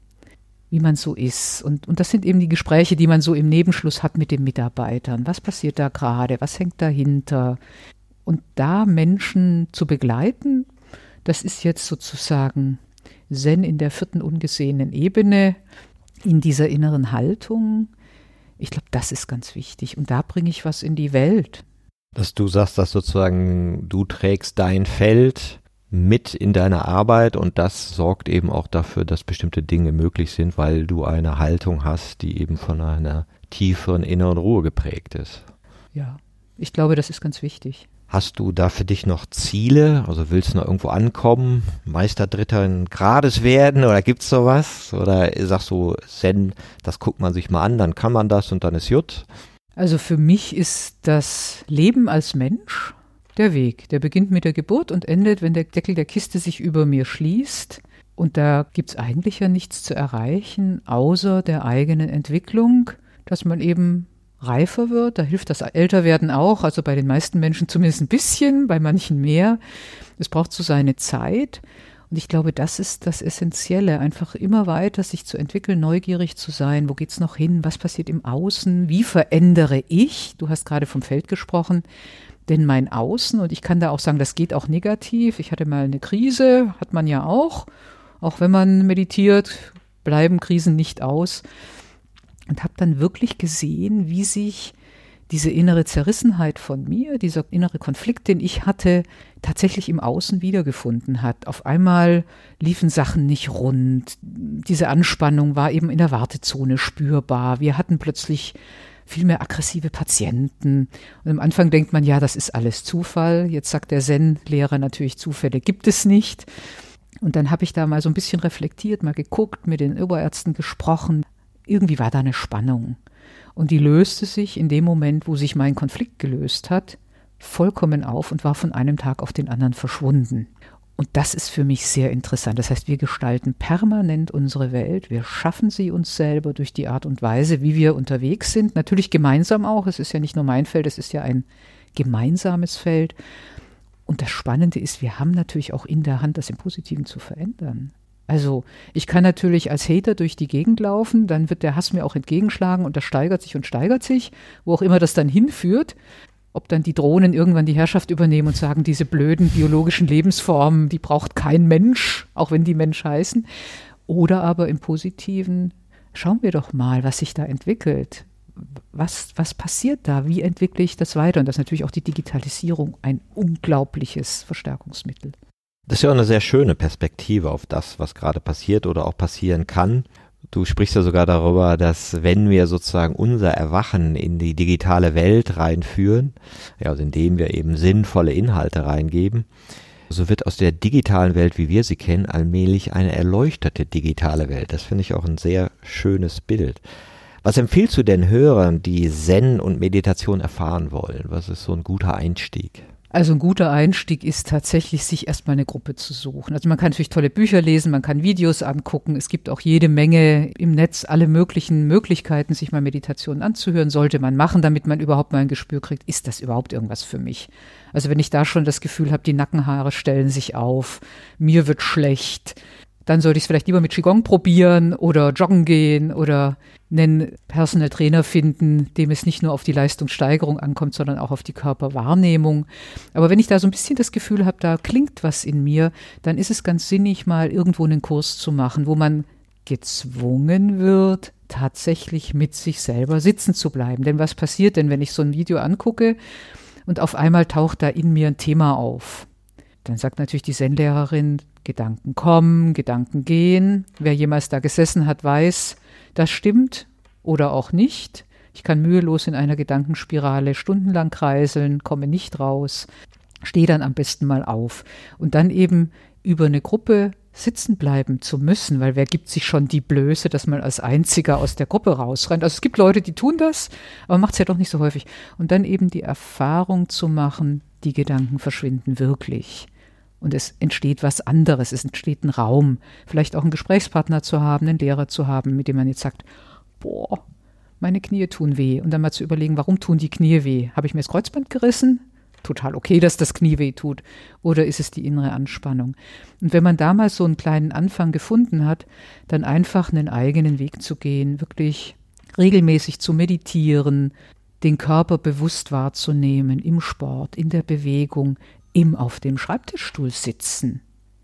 wie man so ist. Und, und das sind eben die Gespräche, die man so im Nebenschluss hat mit den Mitarbeitern. Was passiert da gerade? Was hängt dahinter? Und da Menschen zu begleiten, das ist jetzt sozusagen Zen in der vierten ungesehenen Ebene, in dieser inneren Haltung. Ich glaube, das ist ganz wichtig. Und da bringe ich was in die Welt. Dass du sagst, dass sozusagen du trägst dein Feld mit in deiner Arbeit und das sorgt eben auch dafür, dass bestimmte Dinge möglich sind, weil du eine Haltung hast, die eben von einer tieferen inneren Ruhe geprägt ist. Ja, ich glaube, das ist ganz wichtig. Hast du da für dich noch Ziele? Also willst du noch irgendwo ankommen, Meister dritten Grades werden oder gibt's sowas? Oder sagst du, Zen, das guckt man sich mal an, dann kann man das und dann ist Jut? Also für mich ist das Leben als Mensch der Weg. Der beginnt mit der Geburt und endet, wenn der Deckel der Kiste sich über mir schließt. Und da gibt es eigentlich ja nichts zu erreichen, außer der eigenen Entwicklung, dass man eben reifer wird. Da hilft das Älterwerden auch, also bei den meisten Menschen zumindest ein bisschen, bei manchen mehr. Es braucht so seine Zeit. Und ich glaube, das ist das Essentielle, einfach immer weiter sich zu entwickeln, neugierig zu sein. Wo geht's noch hin? Was passiert im Außen? Wie verändere ich? Du hast gerade vom Feld gesprochen denn mein Außen, und ich kann da auch sagen, das geht auch negativ. Ich hatte mal eine Krise, hat man ja auch. Auch wenn man meditiert, bleiben Krisen nicht aus. Und habe dann wirklich gesehen, wie sich diese innere Zerrissenheit von mir, dieser innere Konflikt, den ich hatte, tatsächlich im Außen wiedergefunden hat. Auf einmal liefen Sachen nicht rund. Diese Anspannung war eben in der Wartezone spürbar. Wir hatten plötzlich viel mehr aggressive Patienten. Und am Anfang denkt man, ja, das ist alles Zufall. Jetzt sagt der Zen-Lehrer natürlich, Zufälle gibt es nicht. Und dann habe ich da mal so ein bisschen reflektiert, mal geguckt, mit den Oberärzten gesprochen. Irgendwie war da eine Spannung. Und die löste sich in dem Moment, wo sich mein Konflikt gelöst hat, vollkommen auf und war von einem Tag auf den anderen verschwunden. Und das ist für mich sehr interessant. Das heißt, wir gestalten permanent unsere Welt. Wir schaffen sie uns selber durch die Art und Weise, wie wir unterwegs sind. Natürlich gemeinsam auch. Es ist ja nicht nur mein Feld, es ist ja ein gemeinsames Feld. Und das Spannende ist, wir haben natürlich auch in der Hand, das im Positiven zu verändern. Also ich kann natürlich als Hater durch die Gegend laufen, dann wird der Hass mir auch entgegenschlagen und das steigert sich und steigert sich, wo auch immer das dann hinführt ob dann die Drohnen irgendwann die Herrschaft übernehmen und sagen, diese blöden biologischen Lebensformen, die braucht kein Mensch, auch wenn die Mensch heißen. Oder aber im Positiven, schauen wir doch mal, was sich da entwickelt. Was, was passiert da? Wie entwickle ich das weiter? Und das ist natürlich auch die Digitalisierung ein unglaubliches Verstärkungsmittel. Das ist ja auch eine sehr schöne Perspektive auf das, was gerade passiert oder auch passieren kann. Du sprichst ja sogar darüber, dass wenn wir sozusagen unser Erwachen in die digitale Welt reinführen, ja, also indem wir eben sinnvolle Inhalte reingeben, so wird aus der digitalen Welt, wie wir sie kennen, allmählich eine erleuchtete digitale Welt. Das finde ich auch ein sehr schönes Bild. Was empfiehlst du denn Hörern, die Zen und Meditation erfahren wollen? Was ist so ein guter Einstieg? Also ein guter Einstieg ist tatsächlich, sich erstmal eine Gruppe zu suchen. Also man kann natürlich tolle Bücher lesen, man kann Videos angucken. Es gibt auch jede Menge im Netz alle möglichen Möglichkeiten, sich mal Meditationen anzuhören. Sollte man machen, damit man überhaupt mal ein Gespür kriegt, ist das überhaupt irgendwas für mich? Also wenn ich da schon das Gefühl habe, die Nackenhaare stellen sich auf, mir wird schlecht, dann sollte ich es vielleicht lieber mit Qigong probieren oder joggen gehen oder einen Personal Trainer finden, dem es nicht nur auf die Leistungssteigerung ankommt, sondern auch auf die Körperwahrnehmung. Aber wenn ich da so ein bisschen das Gefühl habe, da klingt was in mir, dann ist es ganz sinnig, mal irgendwo einen Kurs zu machen, wo man gezwungen wird, tatsächlich mit sich selber sitzen zu bleiben. Denn was passiert denn, wenn ich so ein Video angucke und auf einmal taucht da in mir ein Thema auf? Dann sagt natürlich die Zen-Lehrerin, Gedanken kommen, Gedanken gehen. Wer jemals da gesessen hat, weiß, das stimmt oder auch nicht. Ich kann mühelos in einer Gedankenspirale stundenlang kreiseln, komme nicht raus, stehe dann am besten mal auf. Und dann eben über eine Gruppe sitzen bleiben zu müssen, weil wer gibt sich schon die Blöße, dass man als Einziger aus der Gruppe rausrennt. Also es gibt Leute, die tun das, aber macht es ja doch nicht so häufig. Und dann eben die Erfahrung zu machen, die Gedanken verschwinden wirklich. Und es entsteht was anderes, es entsteht ein Raum, vielleicht auch einen Gesprächspartner zu haben, einen Lehrer zu haben, mit dem man jetzt sagt, boah, meine Knie tun weh. Und dann mal zu überlegen, warum tun die Knie weh? Habe ich mir das Kreuzband gerissen? Total okay, dass das Knie weh tut. Oder ist es die innere Anspannung? Und wenn man damals so einen kleinen Anfang gefunden hat, dann einfach einen eigenen Weg zu gehen, wirklich regelmäßig zu meditieren, den Körper bewusst wahrzunehmen, im Sport, in der Bewegung, im auf dem Schreibtischstuhl sitzen.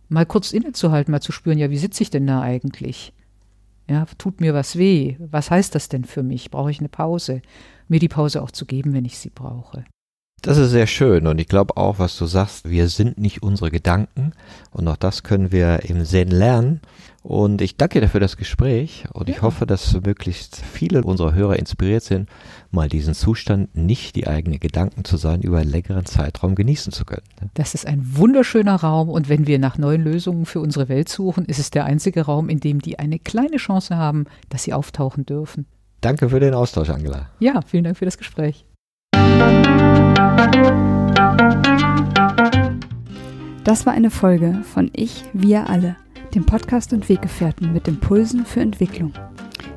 Mal kurz innezuhalten, mal zu spüren, ja, wie sitze ich denn da eigentlich? Ja, tut mir was weh? Was heißt das denn für mich? Brauche ich eine Pause? Mir die Pause auch zu geben, wenn ich sie brauche. Das ist sehr schön und ich glaube auch, was du sagst, wir sind nicht unsere Gedanken und auch das können wir im Zen lernen. Und ich danke dir für das Gespräch und ja. ich hoffe, dass möglichst viele unserer Hörer inspiriert sind, mal diesen Zustand, nicht die eigenen Gedanken zu sein, über einen längeren Zeitraum genießen zu können. Das ist ein wunderschöner Raum und wenn wir nach neuen Lösungen für unsere Welt suchen, ist es der einzige Raum, in dem die eine kleine Chance haben, dass sie auftauchen dürfen. Danke für den Austausch, Angela. Ja, vielen Dank für das Gespräch. Das war eine Folge von Ich, wir alle, dem Podcast und Weggefährten mit Impulsen für Entwicklung.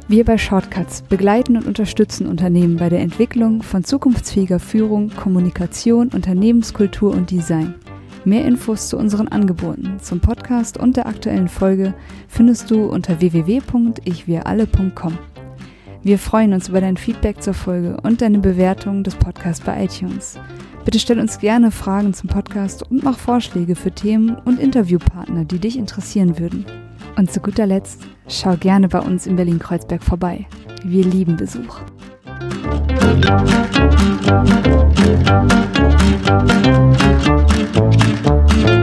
Wir bei Shortcuts begleiten und unterstützen Unternehmen bei der Entwicklung von zukunftsfähiger Führung, Kommunikation, Unternehmenskultur und Design. Mehr Infos zu unseren Angeboten, zum Podcast und der aktuellen Folge findest du unter www.ichwiralle.com. Wir freuen uns über dein Feedback zur Folge und deine Bewertung des Podcasts bei iTunes. Bitte stell uns gerne Fragen zum Podcast und mach Vorschläge für Themen und Interviewpartner, die dich interessieren würden. Und zu guter Letzt, schau gerne bei uns in Berlin-Kreuzberg vorbei. Wir lieben Besuch. Musik